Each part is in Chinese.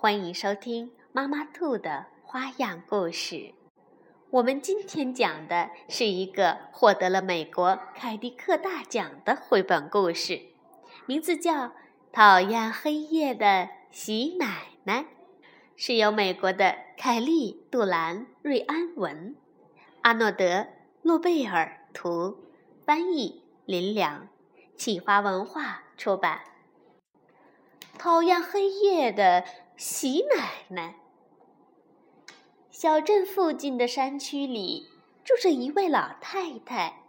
欢迎收听妈妈兔的花样故事。我们今天讲的是一个获得了美国凯迪克大奖的绘本故事，名字叫《讨厌黑夜的喜奶奶》，是由美国的凯利·杜兰、瑞安文、阿诺德·诺贝尔图，翻译林良，启发文化出版。讨厌黑夜的喜奶奶。小镇附近的山区里住着一位老太太，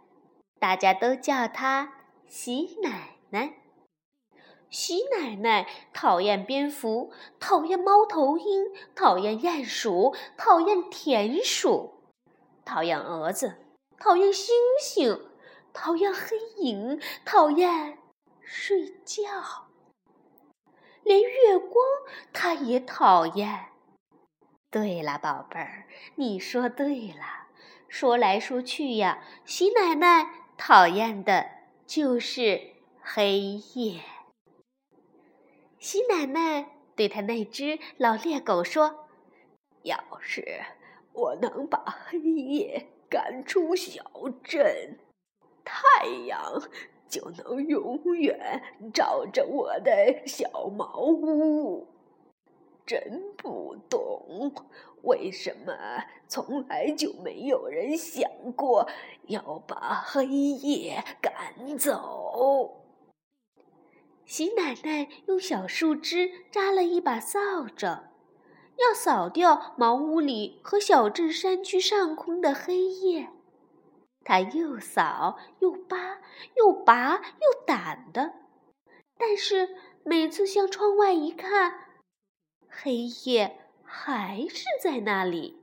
大家都叫她喜奶奶。喜奶奶讨厌蝙蝠，讨厌猫头鹰，讨厌鼹鼠，讨厌田鼠，讨厌蛾子，讨厌星星，讨厌黑影，讨厌睡觉。连月光，他也讨厌。对了，宝贝儿，你说对了。说来说去呀，喜奶奶讨厌的就是黑夜。喜奶奶对他那只老猎狗说：“要是我能把黑夜赶出小镇，太阳……”就能永远照着我的小茅屋。真不懂，为什么从来就没有人想过要把黑夜赶走？喜奶奶用小树枝扎了一把扫帚，要扫掉茅屋里和小镇山区上空的黑夜。他又扫又扒又拔又掸的，但是每次向窗外一看，黑夜还是在那里，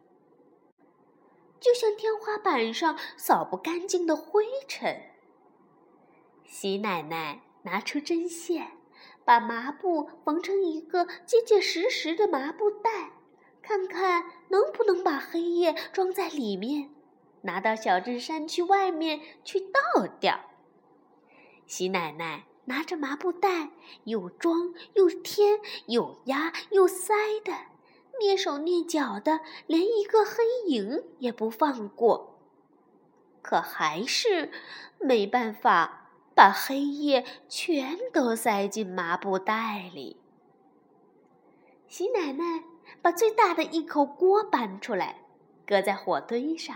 就像天花板上扫不干净的灰尘。喜奶奶拿出针线，把麻布缝成一个结结实实的麻布袋，看看能不能把黑夜装在里面。拿到小镇山区外面去倒掉。喜奶奶拿着麻布袋，又装又添，又压又塞的，蹑手蹑脚的，连一个黑影也不放过。可还是没办法把黑夜全都塞进麻布袋里。喜奶奶把最大的一口锅搬出来，搁在火堆上。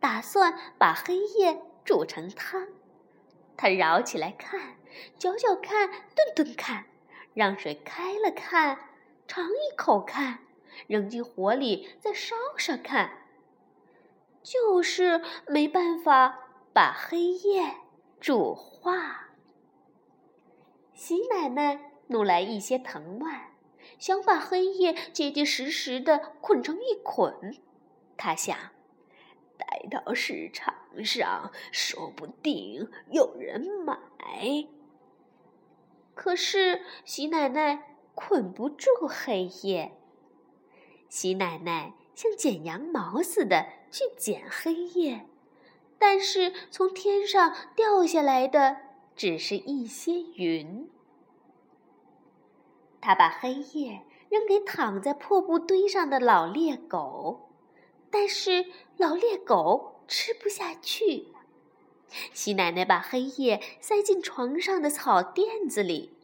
打算把黑夜煮成汤，他绕起来看，搅搅看，炖炖看，让水开了看，尝一口看，扔进火里再烧烧看，就是没办法把黑夜煮化。喜奶奶弄来一些藤蔓，想把黑夜结结实实的捆成一捆，他想。带到市场上，说不定有人买。可是喜奶奶捆不住黑夜。喜奶奶像剪羊毛似的去剪黑夜，但是从天上掉下来的只是一些云。她把黑夜扔给躺在破布堆上的老猎狗。但是老猎狗吃不下去。喜奶奶把黑夜塞进床上的草垫子里，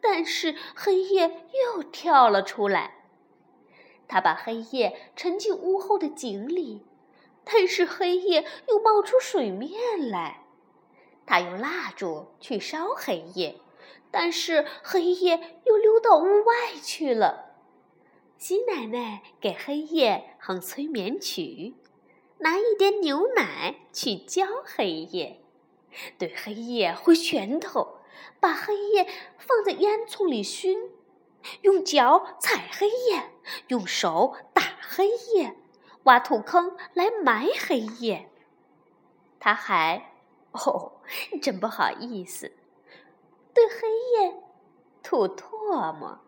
但是黑夜又跳了出来。她把黑夜沉进屋后的井里，但是黑夜又冒出水面来。她用蜡烛去烧黑夜，但是黑夜又溜到屋外去了。喜奶奶给黑夜哼催眠曲，拿一点牛奶去浇黑夜，对黑夜挥拳头，把黑夜放在烟囱里熏，用脚踩黑夜，用手打黑夜，挖土坑来埋黑夜。他还，哦，真不好意思，对黑夜吐唾沫。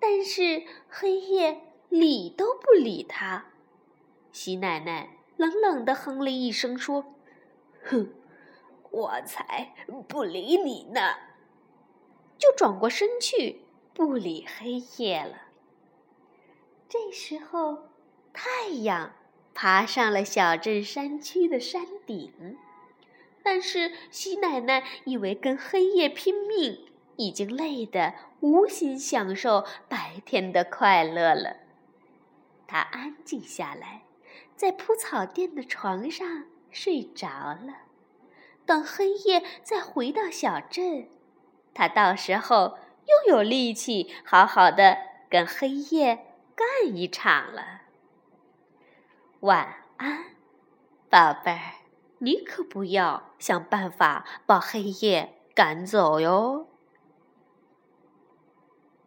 但是黑夜理都不理他。喜奶奶冷冷地哼了一声，说：“哼，我才不理你呢！”就转过身去，不理黑夜了。这时候，太阳爬上了小镇山区的山顶，但是喜奶奶以为跟黑夜拼命，已经累得无心享受白天的快乐了。她安静下来。在铺草垫的床上睡着了，等黑夜再回到小镇，他到时候又有力气好好的跟黑夜干一场了。晚安，宝贝儿，你可不要想办法把黑夜赶走哟。